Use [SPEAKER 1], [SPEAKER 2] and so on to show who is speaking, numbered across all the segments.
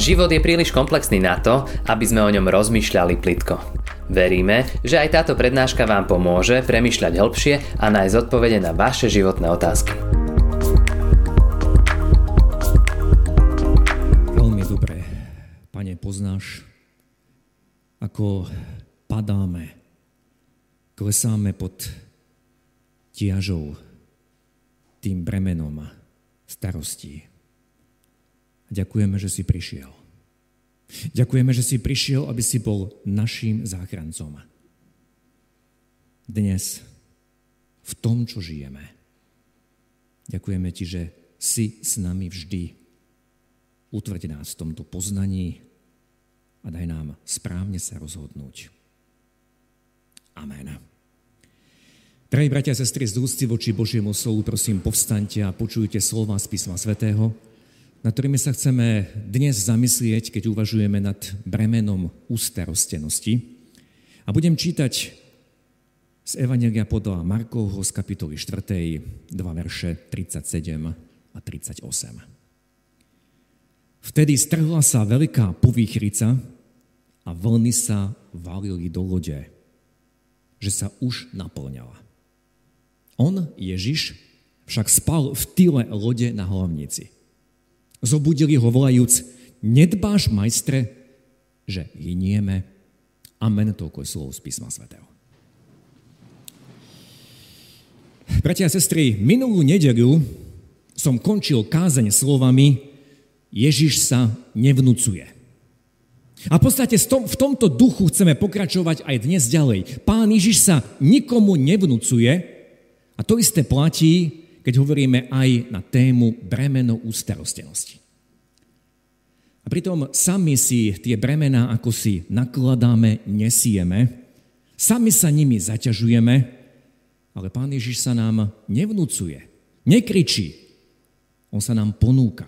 [SPEAKER 1] Život je príliš komplexný na to, aby sme o ňom rozmýšľali plitko. Veríme, že aj táto prednáška vám pomôže premýšľať hĺbšie a nájsť odpovede na vaše životné otázky.
[SPEAKER 2] Veľmi dobre, pane, poznáš, ako padáme, klesáme pod tiažou, tým bremenom starostí. Ďakujeme, že si prišiel. Ďakujeme, že si prišiel, aby si bol naším záchrancom. Dnes, v tom, čo žijeme. Ďakujeme ti, že si s nami vždy. Utvrď nás v tomto poznaní a daj nám správne sa rozhodnúť. Amen. Drahí bratia a sestry, z úcty voči Božiemu slovu, prosím, povstaňte a počujte slova z písma svätého, na ktorými sa chceme dnes zamyslieť, keď uvažujeme nad bremenom ústarostenosti. A budem čítať z Evangelia podľa Markovho z kapitoly 4, 2 verše 37 a 38. Vtedy strhla sa veľká povýchrica a vlny sa valili do lode, že sa už naplňala. On, Ježiš, však spal v tyle lode na hlavnici. Zobudili ho volajúc, nedbáš, majstre, že hynieme. Amen, toľko je slov z písma svätého. Bratia a sestry, minulú nedeľu som končil kázeň slovami Ježiš sa nevnúcuje. A v podstate v tomto duchu chceme pokračovať aj dnes ďalej. Pán Ježiš sa nikomu nevnúcuje, a to isté platí, keď hovoríme aj na tému bremeno ústarostenosti. A pritom sami si tie bremená, ako si nakladáme, nesieme, sami sa nimi zaťažujeme, ale Pán Ježiš sa nám nevnúcuje, nekričí, On sa nám ponúka.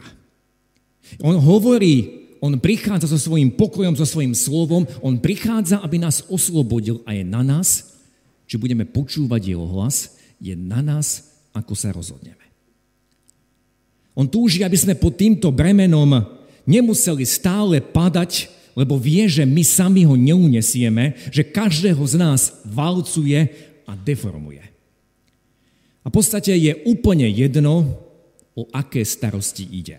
[SPEAKER 2] On hovorí, on prichádza so svojím pokojom, so svojím slovom, on prichádza, aby nás oslobodil a je na nás, či budeme počúvať jeho hlas, je na nás, ako sa rozhodneme. On túži, aby sme pod týmto bremenom nemuseli stále padať, lebo vie, že my sami ho neunesieme, že každého z nás valcuje a deformuje. A v podstate je úplne jedno, o aké starosti ide.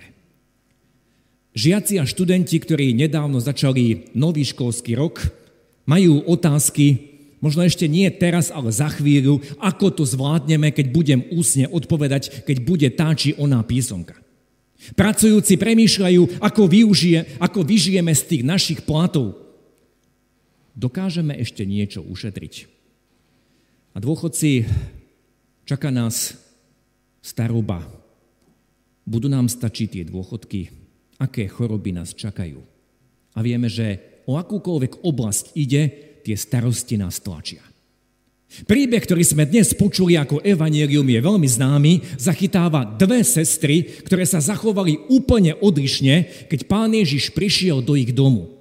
[SPEAKER 2] Žiaci a študenti, ktorí nedávno začali nový školský rok, majú otázky, Možno ešte nie teraz, ale za chvíľu, ako to zvládneme, keď budem úsne odpovedať, keď bude tá či oná písomka. Pracujúci premýšľajú, ako, využije, ako vyžijeme z tých našich platov. Dokážeme ešte niečo ušetriť. A dôchodci, čaká nás staroba. Budú nám stačiť tie dôchodky? Aké choroby nás čakajú? A vieme, že o akúkoľvek oblasť ide, tie starosti nás tlačia. Príbeh, ktorý sme dnes počuli ako evanielium, je veľmi známy. Zachytáva dve sestry, ktoré sa zachovali úplne odlišne, keď pán Ježiš prišiel do ich domu.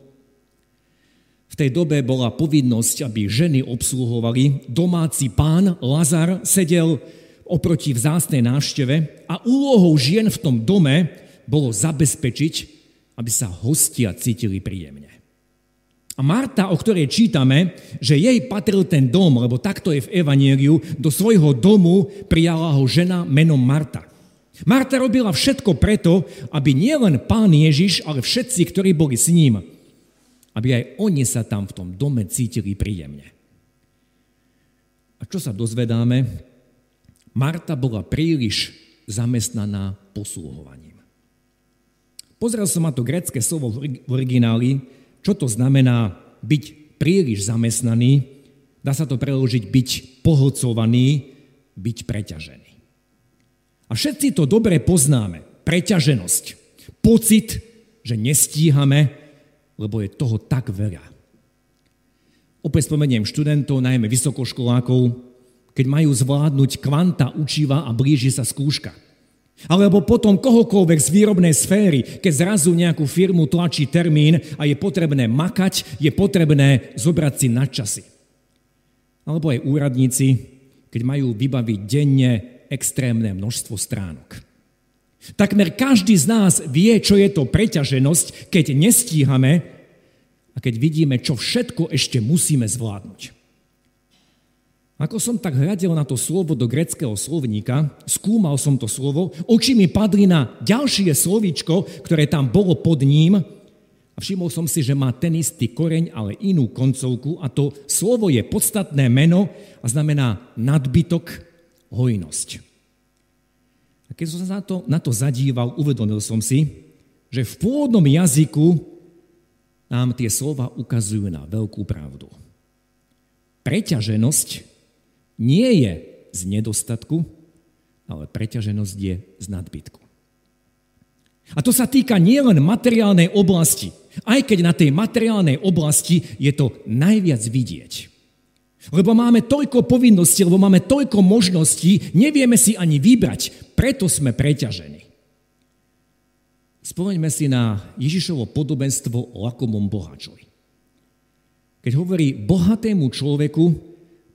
[SPEAKER 2] V tej dobe bola povinnosť, aby ženy obsluhovali. Domáci pán Lazar sedel oproti vzácnej návšteve a úlohou žien v tom dome bolo zabezpečiť, aby sa hostia cítili príjemne. Marta, o ktorej čítame, že jej patril ten dom, lebo takto je v Evanieliu, do svojho domu prijala ho žena menom Marta. Marta robila všetko preto, aby nielen pán Ježiš, ale všetci, ktorí boli s ním, aby aj oni sa tam v tom dome cítili príjemne. A čo sa dozvedáme? Marta bola príliš zamestnaná posluhovaním. Pozrel som na to grecké slovo v origináli, čo to znamená byť príliš zamestnaný? Dá sa to preložiť byť pohlcovaný, byť preťažený. A všetci to dobre poznáme. Preťaženosť. Pocit, že nestíhame, lebo je toho tak veľa. Opäť spomeniem študentov, najmä vysokoškolákov, keď majú zvládnuť kvanta učiva a blíži sa skúška. Alebo potom kohokoľvek z výrobnej sféry, keď zrazu nejakú firmu tlačí termín a je potrebné makať, je potrebné zobrať si nadčasy. Alebo aj úradníci, keď majú vybaviť denne extrémne množstvo stránok. Takmer každý z nás vie, čo je to preťaženosť, keď nestíhame a keď vidíme, čo všetko ešte musíme zvládnuť. Ako som tak hľadel na to slovo do greckého slovníka, skúmal som to slovo, oči mi padli na ďalšie slovíčko, ktoré tam bolo pod ním a všimol som si, že má ten istý koreň, ale inú koncovku a to slovo je podstatné meno a znamená nadbytok, hojnosť. A keď som sa na to, na to zadíval, uvedomil som si, že v pôvodnom jazyku nám tie slova ukazujú na veľkú pravdu. Preťaženosť nie je z nedostatku, ale preťaženosť je z nadbytku. A to sa týka nielen materiálnej oblasti, aj keď na tej materiálnej oblasti je to najviac vidieť. Lebo máme toľko povinností, lebo máme toľko možností, nevieme si ani vybrať, preto sme preťažení. Spomeňme si na Ježišovo podobenstvo o lakomom bohačovi. Keď hovorí, bohatému človeku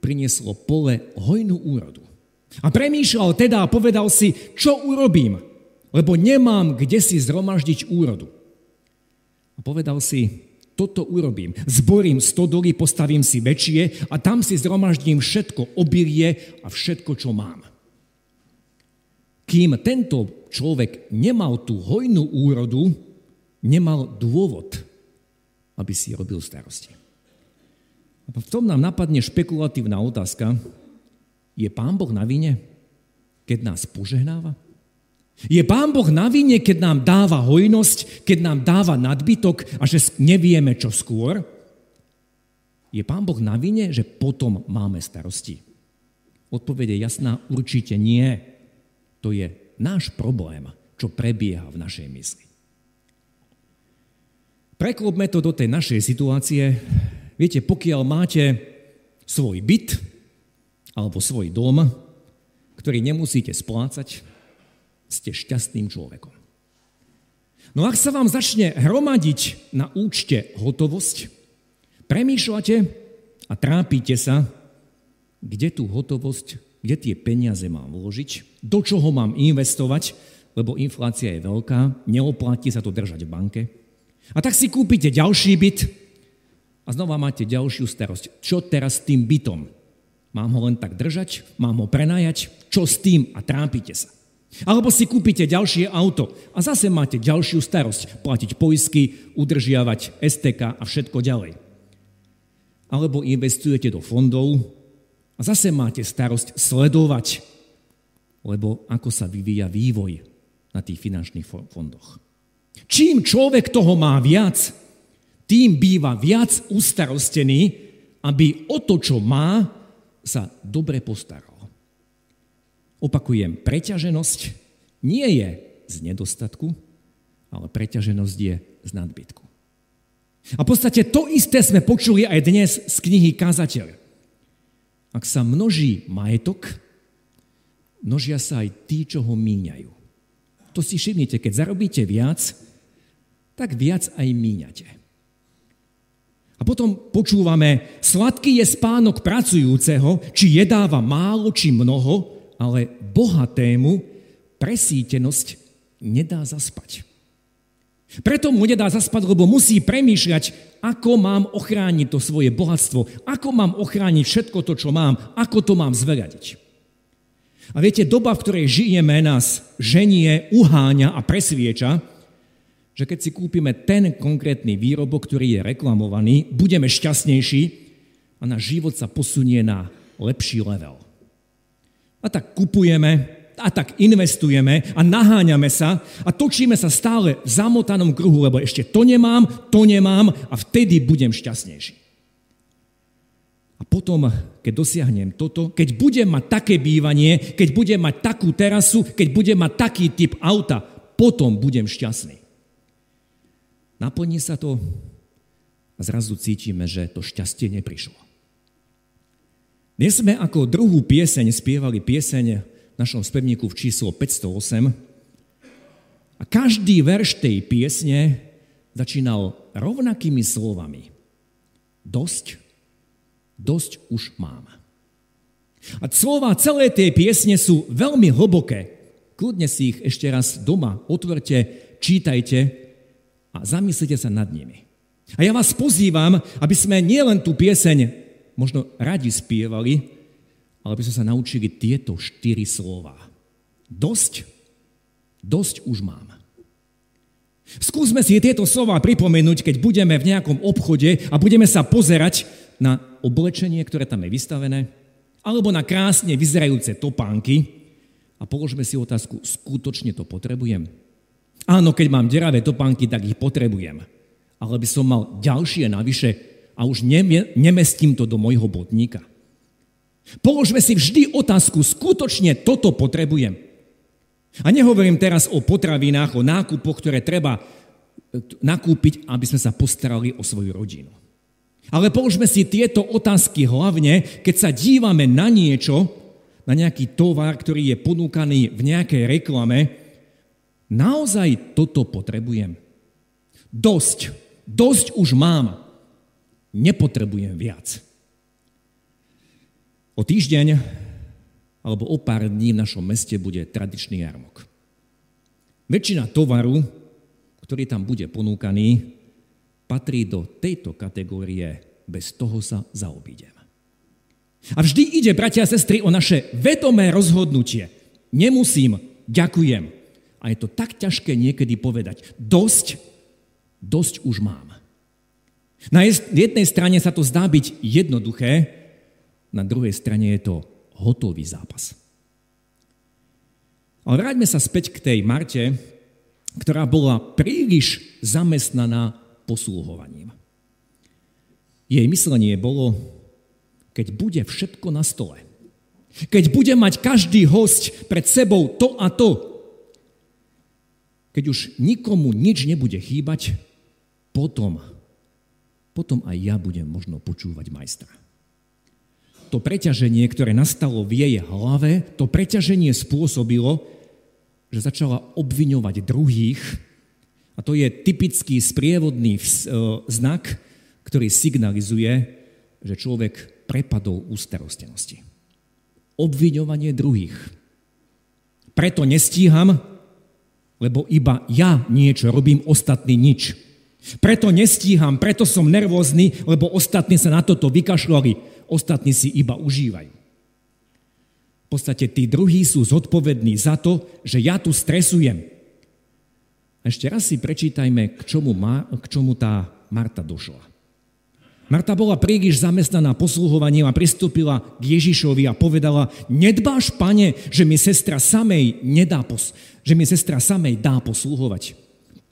[SPEAKER 2] prinieslo pole hojnú úrodu. A premýšľal teda a povedal si, čo urobím, lebo nemám kde si zromaždiť úrodu. A povedal si, toto urobím. Zborím stodoly, postavím si väčšie a tam si zhromaždím všetko obilie a všetko, čo mám. Kým tento človek nemal tú hojnú úrodu, nemal dôvod, aby si robil starosti. A v tom nám napadne špekulatívna otázka. Je Pán Boh na vine, keď nás požehnáva? Je Pán Boh na vine, keď nám dáva hojnosť, keď nám dáva nadbytok a že nevieme čo skôr? Je Pán Boh na vine, že potom máme starosti? Odpovede jasná, určite nie. To je náš problém, čo prebieha v našej mysli. Preklopme to do tej našej situácie. Viete, pokiaľ máte svoj byt alebo svoj dom, ktorý nemusíte splácať, ste šťastným človekom. No ak sa vám začne hromadiť na účte hotovosť, premýšľate a trápite sa, kde tú hotovosť, kde tie peniaze mám vložiť, do čoho mám investovať, lebo inflácia je veľká, neoplatí sa to držať v banke. A tak si kúpite ďalší byt a znova máte ďalšiu starosť. Čo teraz s tým bytom? Mám ho len tak držať? Mám ho prenajať? Čo s tým? A trápite sa. Alebo si kúpite ďalšie auto a zase máte ďalšiu starosť. Platiť poisky, udržiavať STK a všetko ďalej. Alebo investujete do fondov a zase máte starosť sledovať, lebo ako sa vyvíja vývoj na tých finančných fondoch. Čím človek toho má viac, tým býva viac ustarostený, aby o to, čo má, sa dobre postaral. Opakujem, preťaženosť nie je z nedostatku, ale preťaženosť je z nadbytku. A v podstate to isté sme počuli aj dnes z knihy Kazateľ. Ak sa množí majetok, množia sa aj tí, čo ho míňajú. To si všimnite, keď zarobíte viac, tak viac aj míňate. A potom počúvame, sladký je spánok pracujúceho, či jedáva málo, či mnoho, ale bohatému presítenosť nedá zaspať. Preto mu nedá zaspať, lebo musí premýšľať, ako mám ochrániť to svoje bohatstvo, ako mám ochrániť všetko to, čo mám, ako to mám zveradiť. A viete, doba, v ktorej žijeme, nás ženie, uháňa a presvieča, že keď si kúpime ten konkrétny výrobok, ktorý je reklamovaný, budeme šťastnejší a náš život sa posunie na lepší level. A tak kupujeme, a tak investujeme a naháňame sa a točíme sa stále v zamotanom kruhu, lebo ešte to nemám, to nemám a vtedy budem šťastnejší. A potom, keď dosiahnem toto, keď budem mať také bývanie, keď budem mať takú terasu, keď budem mať taký typ auta, potom budem šťastný. Naplní sa to a zrazu cítime, že to šťastie neprišlo. Dnes sme ako druhú pieseň spievali pieseň v našom spevníku v číslo 508 a každý verš tej piesne začínal rovnakými slovami. Dosť, dosť už mám. A slova celé tej piesne sú veľmi hlboké. kľudne si ich ešte raz doma otvorte, čítajte a zamyslite sa nad nimi. A ja vás pozývam, aby sme nielen tú pieseň možno radi spievali, ale aby sme sa naučili tieto štyri slova. Dosť, dosť už mám. Skúsme si tieto slova pripomenúť, keď budeme v nejakom obchode a budeme sa pozerať na oblečenie, ktoré tam je vystavené, alebo na krásne vyzerajúce topánky a položme si otázku, skutočne to potrebujem? Áno, keď mám deravé topánky, tak ich potrebujem. Ale by som mal ďalšie navyše a už nemestím to do môjho botníka. Položme si vždy otázku, skutočne toto potrebujem. A nehovorím teraz o potravinách, o nákupoch, ktoré treba e, nakúpiť, aby sme sa postarali o svoju rodinu. Ale položme si tieto otázky hlavne, keď sa dívame na niečo, na nejaký tovar, ktorý je ponúkaný v nejakej reklame, naozaj toto potrebujem. Dosť. Dosť už mám. Nepotrebujem viac. O týždeň alebo o pár dní v našom meste bude tradičný jarmok. Väčšina tovaru, ktorý tam bude ponúkaný, patrí do tejto kategórie, bez toho sa zaobídem. A vždy ide, bratia a sestry, o naše vedomé rozhodnutie. Nemusím, ďakujem. A je to tak ťažké niekedy povedať. Dosť, dosť už mám. Na jednej strane sa to zdá byť jednoduché, na druhej strane je to hotový zápas. Ale vráťme sa späť k tej Marte, ktorá bola príliš zamestnaná poslúhovaním. Jej myslenie bolo, keď bude všetko na stole, keď bude mať každý host pred sebou to a to, keď už nikomu nič nebude chýbať, potom, potom aj ja budem možno počúvať majstra to preťaženie, ktoré nastalo v jej hlave, to preťaženie spôsobilo, že začala obviňovať druhých. A to je typický sprievodný e, znak, ktorý signalizuje, že človek prepadol ústarostenosti. Obviňovanie druhých. Preto nestíham, lebo iba ja niečo robím, ostatní nič. Preto nestíham, preto som nervózny, lebo ostatní sa na toto vykašľali ostatní si iba užívajú. V podstate tí druhí sú zodpovední za to, že ja tu stresujem. Ešte raz si prečítajme, k čomu, má, k čomu tá Marta došla. Marta bola príliš zamestnaná posluhovaním a pristúpila k Ježišovi a povedala, nedbáš, pane, že mi sestra samej nedá pos- že mi sestra samej dá posluhovať.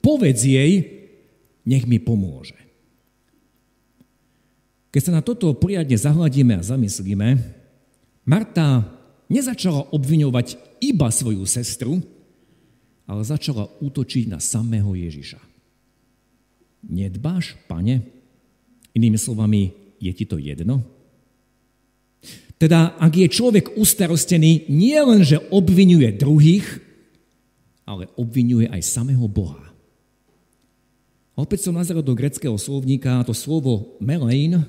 [SPEAKER 2] Povedz jej, nech mi pomôže. Keď sa na toto poriadne zahľadíme a zamyslíme, Marta nezačala obviňovať iba svoju sestru, ale začala útočiť na samého Ježiša. Nedbáš, pane? Inými slovami, je ti to jedno? Teda, ak je človek ustarostený, nie len, že obvinuje druhých, ale obvinuje aj samého Boha. A opäť som nazrel do greckého slovníka to slovo melein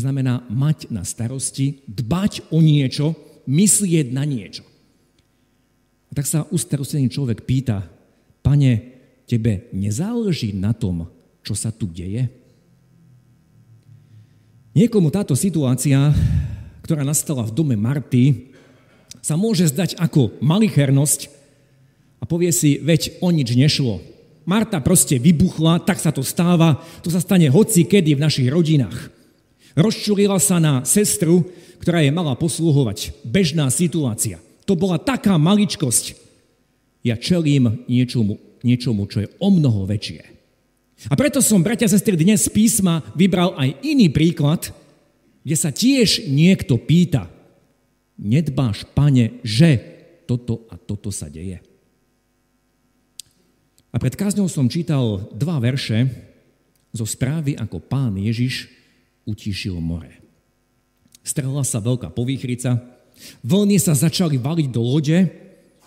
[SPEAKER 2] znamená mať na starosti, dbať o niečo, myslieť na niečo. A tak sa ustarostený človek pýta, pane, tebe nezáleží na tom, čo sa tu deje? Niekomu táto situácia, ktorá nastala v dome Marty, sa môže zdať ako malichernosť a povie si, veď o nič nešlo. Marta proste vybuchla, tak sa to stáva, to sa stane hoci kedy v našich rodinách. Rozčulila sa na sestru, ktorá je mala posluhovať. Bežná situácia. To bola taká maličkosť. Ja čelím niečomu, niečomu, čo je o mnoho väčšie. A preto som, bratia a sestry, dnes z písma vybral aj iný príklad, kde sa tiež niekto pýta, nedbáš, pane, že toto a toto sa deje. A pred kázňou som čítal dva verše zo správy, ako pán Ježiš utíšil more. Strhla sa veľká povýchrica, vlny sa začali valiť do lode,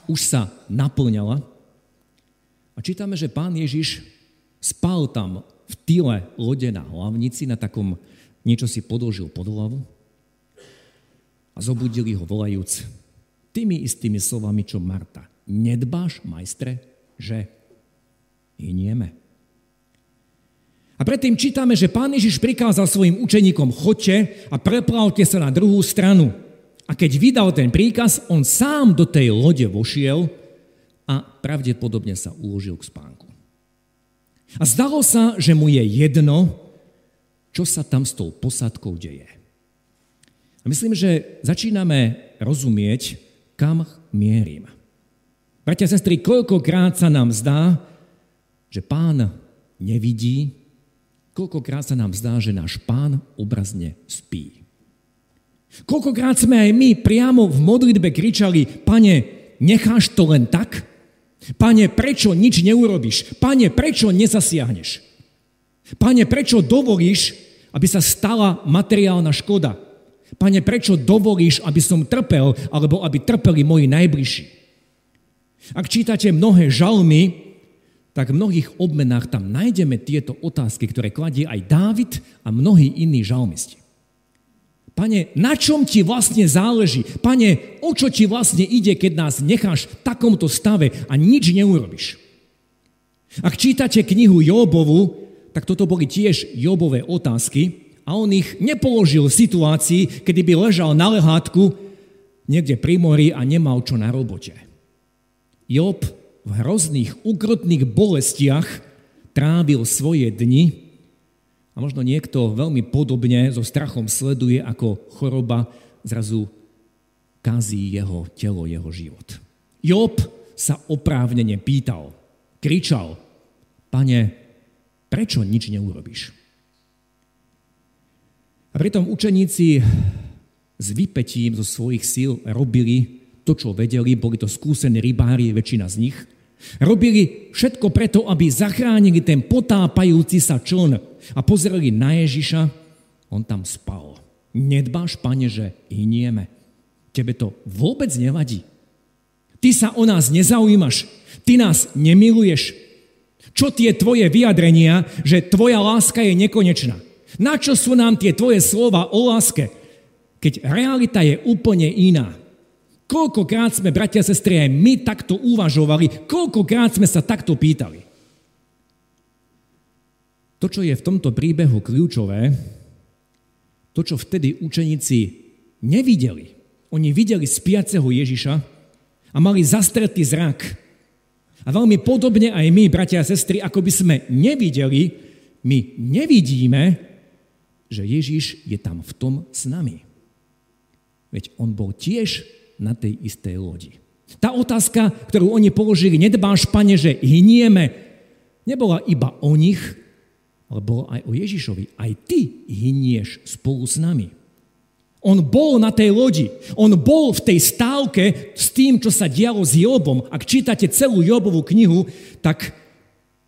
[SPEAKER 2] už sa naplňala. A čítame, že pán Ježiš spal tam v tyle lode na hlavnici, na takom niečo si podložil pod hlavu a zobudili ho volajúc tými istými slovami, čo Marta. nedbáš, majstre, že hynieme. A predtým čítame, že pán Ježiš prikázal svojim učeníkom, chodte a preplavte sa na druhú stranu. A keď vydal ten príkaz, on sám do tej lode vošiel a pravdepodobne sa uložil k spánku. A zdalo sa, že mu je jedno, čo sa tam s tou posadkou deje. A myslím, že začíname rozumieť, kam mierim. Bratia a sestry, koľkokrát sa nám zdá, že pán nevidí, Koľkokrát sa nám zdá, že náš pán obrazne spí. Koľkokrát sme aj my priamo v modlitbe kričali, pane, necháš to len tak? Pane, prečo nič neurobiš? Pane, prečo nezasiahneš? Pane, prečo dovolíš, aby sa stala materiálna škoda? Pane, prečo dovolíš, aby som trpel, alebo aby trpeli moji najbližší? Ak čítate mnohé žalmy, tak v mnohých obmenách tam nájdeme tieto otázky, ktoré kladie aj Dávid a mnohí iní žalmisti. Pane, na čom ti vlastne záleží? Pane, o čo ti vlastne ide, keď nás necháš v takomto stave a nič neurobiš? Ak čítate knihu Jobovu, tak toto boli tiež Jobové otázky a on ich nepoložil v situácii, kedy by ležal na lehátku niekde pri mori a nemal čo na robote. Job v hrozných, ukrutných bolestiach trávil svoje dni a možno niekto veľmi podobne so strachom sleduje, ako choroba zrazu kazí jeho telo, jeho život. Job sa oprávnene pýtal, kričal, pane, prečo nič neurobíš? A pritom učeníci s vypetím zo svojich síl robili to, čo vedeli, boli to skúsení rybári, väčšina z nich – Robili všetko preto, aby zachránili ten potápajúci sa čln a pozreli na Ježiša, on tam spal. Nedbáš, pane, že hynieme. Tebe to vôbec nevadí. Ty sa o nás nezaujímaš. Ty nás nemiluješ. Čo tie tvoje vyjadrenia, že tvoja láska je nekonečná? Na čo sú nám tie tvoje slova o láske, keď realita je úplne iná? Koľkokrát sme, bratia a sestry, aj my takto uvažovali, koľkokrát sme sa takto pýtali. To, čo je v tomto príbehu kľúčové, to, čo vtedy učeníci nevideli, oni videli spiaceho Ježiša a mali zastretý zrak. A veľmi podobne aj my, bratia a sestry, ako by sme nevideli, my nevidíme, že Ježiš je tam v tom s nami. Veď on bol tiež na tej istej lodi. Tá otázka, ktorú oni položili, nedbáš, pane, že hynieme, nebola iba o nich, ale bola aj o Ježišovi. Aj ty hynieš spolu s nami. On bol na tej lodi, on bol v tej stávke s tým, čo sa dialo s Jobom. Ak čítate celú Jobovú knihu, tak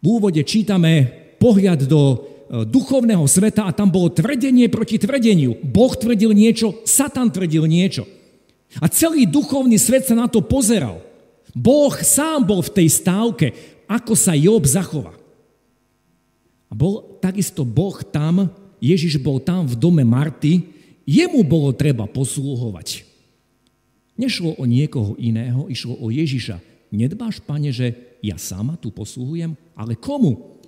[SPEAKER 2] v úvode čítame pohľad do e, duchovného sveta a tam bolo tvrdenie proti tvrdeniu. Boh tvrdil niečo, Satan tvrdil niečo. A celý duchovný svet sa na to pozeral. Boh sám bol v tej stávke, ako sa Job zachová. A bol takisto Boh tam, Ježiš bol tam v dome Marty, jemu bolo treba poslúhovať. Nešlo o niekoho iného, išlo o Ježiša. Nedbáš, pane, že ja sama tu posluhujem? Ale komu?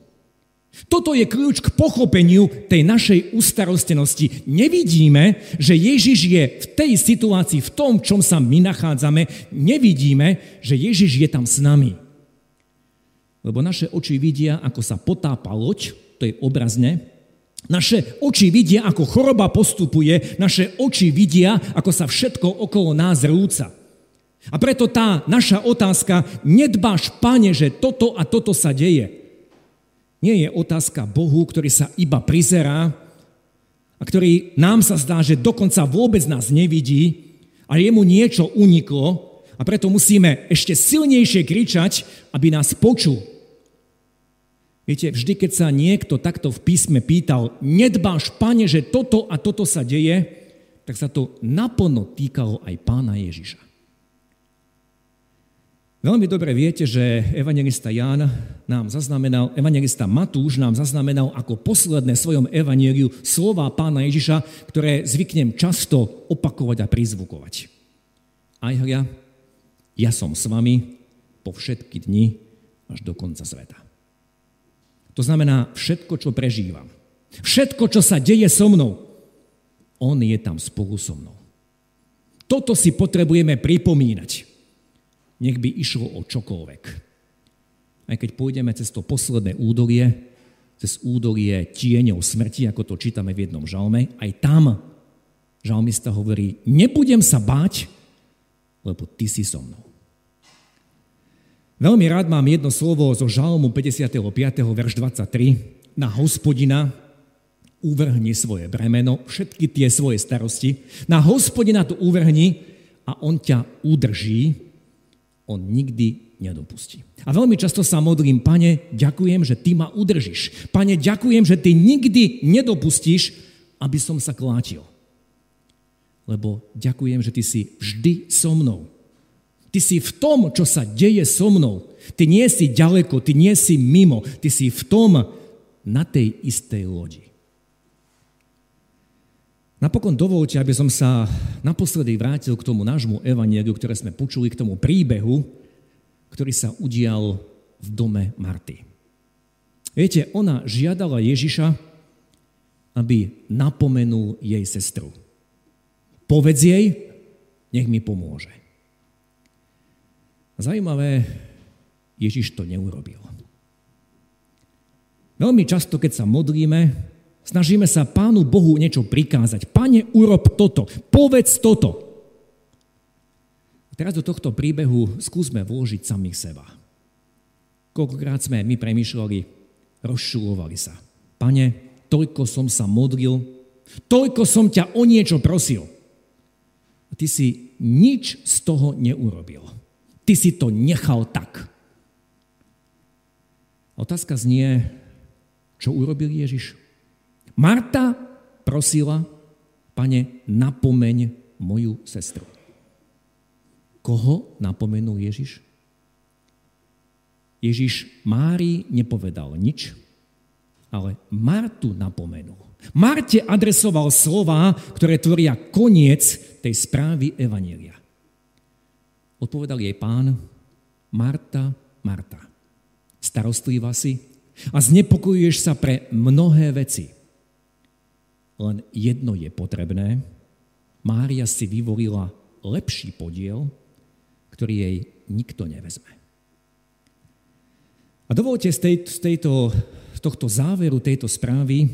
[SPEAKER 2] Toto je kľúč k pochopeniu tej našej ustarostenosti. Nevidíme, že Ježiš je v tej situácii, v tom, čom sa my nachádzame, nevidíme, že Ježiš je tam s nami. Lebo naše oči vidia, ako sa potápa loď, to je obrazne, naše oči vidia, ako choroba postupuje, naše oči vidia, ako sa všetko okolo nás rúca. A preto tá naša otázka, nedbáš, pane, že toto a toto sa deje nie je otázka Bohu, ktorý sa iba prizerá a ktorý nám sa zdá, že dokonca vôbec nás nevidí a jemu niečo uniklo a preto musíme ešte silnejšie kričať, aby nás počul. Viete, vždy, keď sa niekto takto v písme pýtal, nedbáš, pane, že toto a toto sa deje, tak sa to naplno týkalo aj pána Ježiša. Veľmi dobre viete, že evangelista Ján nám zaznamenal, evangelista Matúš nám zaznamenal ako posledné svojom evangeliu slova pána Ježiša, ktoré zvyknem často opakovať a prizvukovať. Aj hľa, ja som s vami po všetky dni až do konca sveta. To znamená všetko, čo prežívam. Všetko, čo sa deje so mnou. On je tam spolu so mnou. Toto si potrebujeme pripomínať. Nech by išlo o čokoľvek. Aj keď pôjdeme cez to posledné údolie, cez údolie tieňov smrti, ako to čítame v jednom žalme, aj tam žalmista hovorí, nebudem sa báť, lebo ty si so mnou. Veľmi rád mám jedno slovo zo žalmu 55. verš 23. Na hospodina uvrhni svoje bremeno, všetky tie svoje starosti. Na hospodina to uvrhni a on ťa udrží, on nikdy nedopustí. A veľmi často sa modlím, pane, ďakujem, že ty ma udržíš. Pane, ďakujem, že ty nikdy nedopustíš, aby som sa klátil. Lebo ďakujem, že ty si vždy so mnou. Ty si v tom, čo sa deje so mnou. Ty nie si ďaleko, ty nie si mimo, ty si v tom, na tej istej lodi. Napokon dovolte, aby som sa naposledy vrátil k tomu nášmu evanieliu, ktoré sme počuli, k tomu príbehu, ktorý sa udial v dome Marty. Viete, ona žiadala Ježiša, aby napomenul jej sestru. Povedz jej, nech mi pomôže. Zajímavé, Ježiš to neurobil. Veľmi často, keď sa modlíme, Snažíme sa Pánu Bohu niečo prikázať. Pane, urob toto, povedz toto. Teraz do tohto príbehu skúsme vložiť samých seba. Koľkokrát sme my premýšľali, rozšulovali sa. Pane, toľko som sa modlil, toľko som ťa o niečo prosil. A ty si nič z toho neurobil. Ty si to nechal tak. Otázka znie, čo urobil Ježiš? Marta prosila, pane, napomeň moju sestru. Koho napomenul Ježiš? Ježiš Mári nepovedal nič, ale Martu napomenul. Marte adresoval slova, ktoré tvoria koniec tej správy Evanielia. Odpovedal jej pán, Marta, Marta, starostlivá si a znepokojuješ sa pre mnohé veci. Len jedno je potrebné. Mária si vyvolila lepší podiel, ktorý jej nikto nevezme. A dovolte z, tej, z, tejto, tohto záveru tejto správy,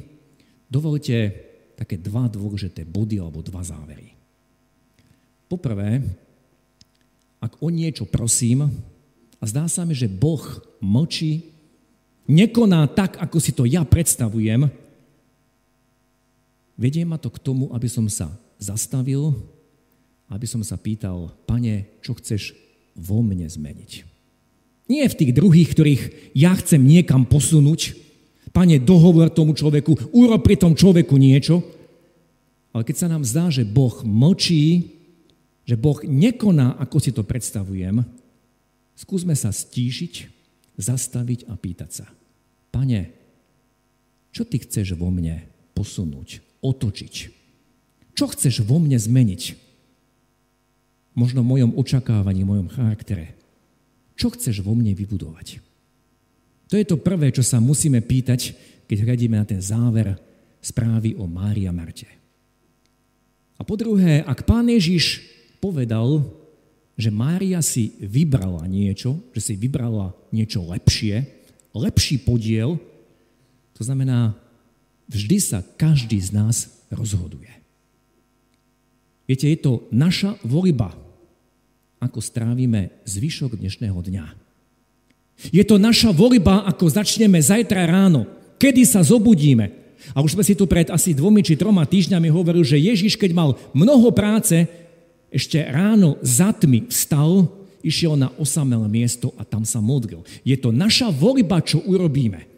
[SPEAKER 2] dovolte také dva dôležité body alebo dva závery. Poprvé, ak o niečo prosím a zdá sa mi, že Boh mlčí, nekoná tak, ako si to ja predstavujem, Vedie ma to k tomu, aby som sa zastavil, aby som sa pýtal, pane, čo chceš vo mne zmeniť. Nie v tých druhých, ktorých ja chcem niekam posunúť, pane, dohovor tomu človeku, urob pri tom človeku niečo, ale keď sa nám zdá, že Boh mlčí, že Boh nekoná, ako si to predstavujem, skúsme sa stíšiť, zastaviť a pýtať sa. Pane, čo ty chceš vo mne posunúť? otočiť. Čo chceš vo mne zmeniť? Možno v mojom očakávaní, v mojom charaktere. Čo chceš vo mne vybudovať? To je to prvé, čo sa musíme pýtať, keď hľadíme na ten záver správy o Mári a Marte. A po druhé, ak pán Ježiš povedal, že Mária si vybrala niečo, že si vybrala niečo lepšie, lepší podiel, to znamená, vždy sa každý z nás rozhoduje. Viete, je to naša voľba, ako strávime zvyšok dnešného dňa. Je to naša voľba, ako začneme zajtra ráno, kedy sa zobudíme. A už sme si tu pred asi dvomi či troma týždňami hovorili, že Ježiš, keď mal mnoho práce, ešte ráno za tmy vstal, išiel na osamelé miesto a tam sa modlil. Je to naša voľba, čo urobíme.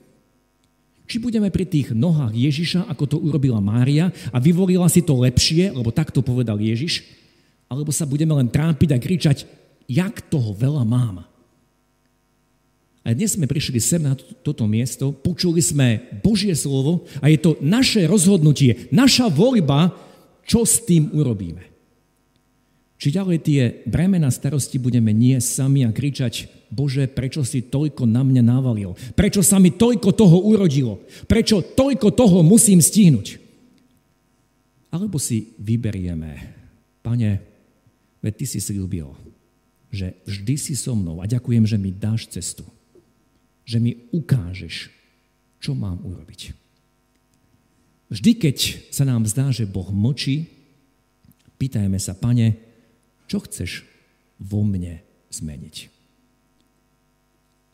[SPEAKER 2] Či budeme pri tých nohách Ježiša, ako to urobila Mária a vyvolila si to lepšie, lebo takto povedal Ježiš, alebo sa budeme len trápiť a kričať, jak toho veľa mám. A dnes sme prišli sem na toto miesto, počuli sme Božie slovo a je to naše rozhodnutie, naša voľba, čo s tým urobíme. Či ďalej tie bremena starosti budeme nie sami a kričať, Bože, prečo si toľko na mňa navalil? Prečo sa mi toľko toho urodilo? Prečo toľko toho musím stihnúť? Alebo si vyberieme, pane, veď ty si slúbil, že vždy si so mnou a ďakujem, že mi dáš cestu. Že mi ukážeš, čo mám urobiť. Vždy, keď sa nám zdá, že Boh mlčí, pýtajme sa, pane, čo chceš vo mne zmeniť?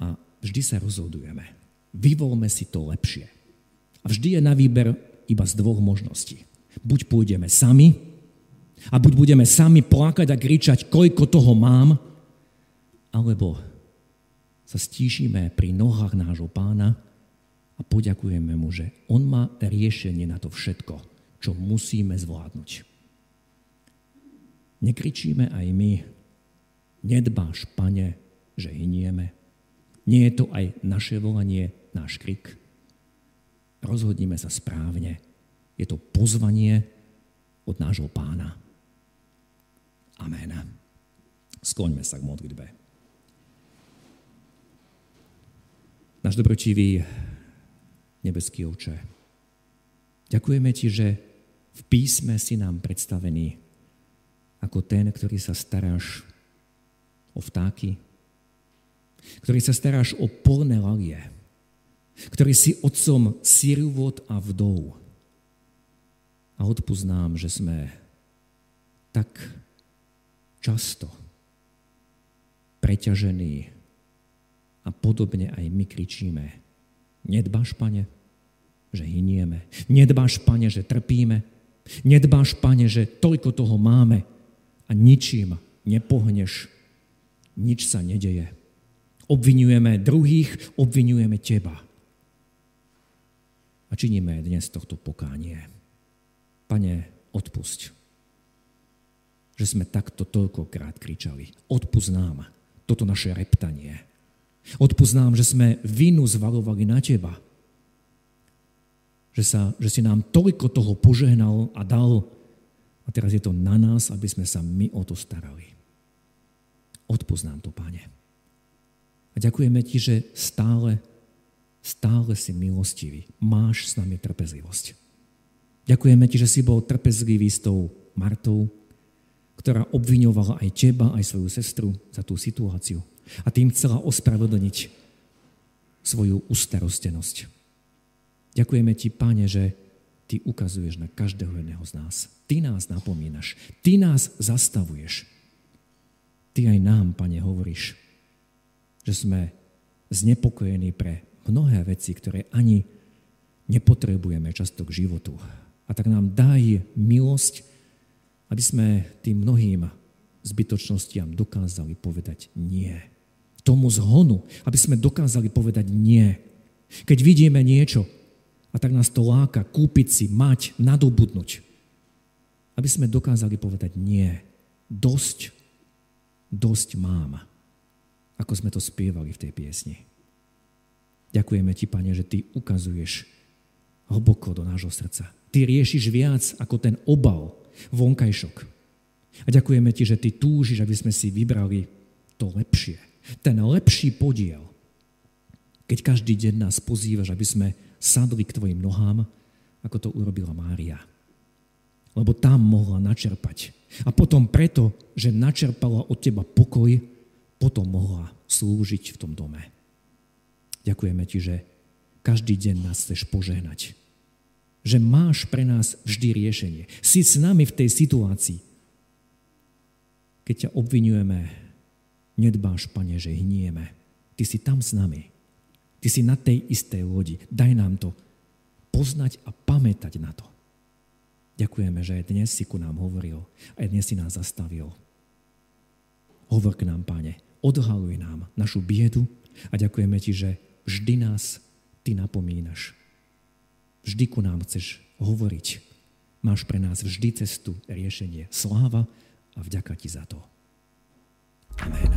[SPEAKER 2] A vždy sa rozhodujeme. Vyvolme si to lepšie. A vždy je na výber iba z dvoch možností. Buď pôjdeme sami, a buď budeme sami plakať a kričať, koľko toho mám, alebo sa stíšime pri nohách nášho pána a poďakujeme mu, že on má riešenie na to všetko, čo musíme zvládnuť. Nekričíme aj my, nedbáš, pane, že hynieme. Nie je to aj naše volanie, náš krik. Rozhodnime sa správne. Je to pozvanie od nášho pána. Amen. Skloňme sa k modlitbe. Náš dobročivý nebeský oče, ďakujeme ti, že v písme si nám predstavený ako ten, ktorý sa staráš o vtáky, ktorý sa staráš o polné lalie, ktorý si otcom sirvot a vdov. A odpoznám, že sme tak často preťažení a podobne aj my kričíme. Nedbáš, pane, že hynieme. Nedbáš, pane, že trpíme. Nedbáš, pane, že toľko toho máme a ničím nepohneš. Nič sa nedeje. Obvinujeme druhých, obvinujeme teba. A činíme dnes tohto pokánie. Pane, odpusť, že sme takto toľkokrát kričali. Odpusť nám toto naše reptanie. Odpusť nám, že sme vinu zvalovali na teba. Že, sa, že si nám toľko toho požehnal a dal a teraz je to na nás, aby sme sa my o to starali. Odpusť nám to, Pane. A ďakujeme ti, že stále, stále si milostivý. Máš s nami trpezlivosť. Ďakujeme ti, že si bol trpezlivý s tou Martou, ktorá obviňovala aj teba, aj svoju sestru za tú situáciu. A tým chcela ospravedlniť svoju ustarostenosť. Ďakujeme ti, Pane, že ty ukazuješ na každého jedného z nás. Ty nás napomínaš. Ty nás zastavuješ. Ty aj nám, Pane, hovoríš, že sme znepokojení pre mnohé veci, ktoré ani nepotrebujeme často k životu. A tak nám daj milosť, aby sme tým mnohým zbytočnostiam dokázali povedať nie. Tomu zhonu, aby sme dokázali povedať nie. Keď vidíme niečo a tak nás to láka kúpiť si, mať, nadobudnúť, aby sme dokázali povedať nie. Dosť, dosť mám ako sme to spievali v tej piesni. Ďakujeme ti, Pane, že ty ukazuješ hlboko do nášho srdca. Ty riešiš viac ako ten obal, vonkajšok. A ďakujeme ti, že ty túžiš, aby sme si vybrali to lepšie. Ten lepší podiel. Keď každý deň nás pozývaš, aby sme sadli k tvojim nohám, ako to urobila Mária. Lebo tam mohla načerpať. A potom preto, že načerpala od teba pokoj, potom mohla slúžiť v tom dome. Ďakujeme ti, že každý deň nás chceš požehnať. Že máš pre nás vždy riešenie. Si s nami v tej situácii. Keď ťa obvinujeme, nedbáš, pane, že hnieme. Ty si tam s nami. Ty si na tej istej lodi. Daj nám to poznať a pamätať na to. Ďakujeme, že aj dnes si ku nám hovoril, aj dnes si nás zastavil. Hovor k nám, Pane, odhaluj nám našu biedu a ďakujeme Ti, že vždy nás Ty napomínaš. Vždy ku nám chceš hovoriť. Máš pre nás vždy cestu, riešenie. Sláva a vďaka Ti za to. Amen.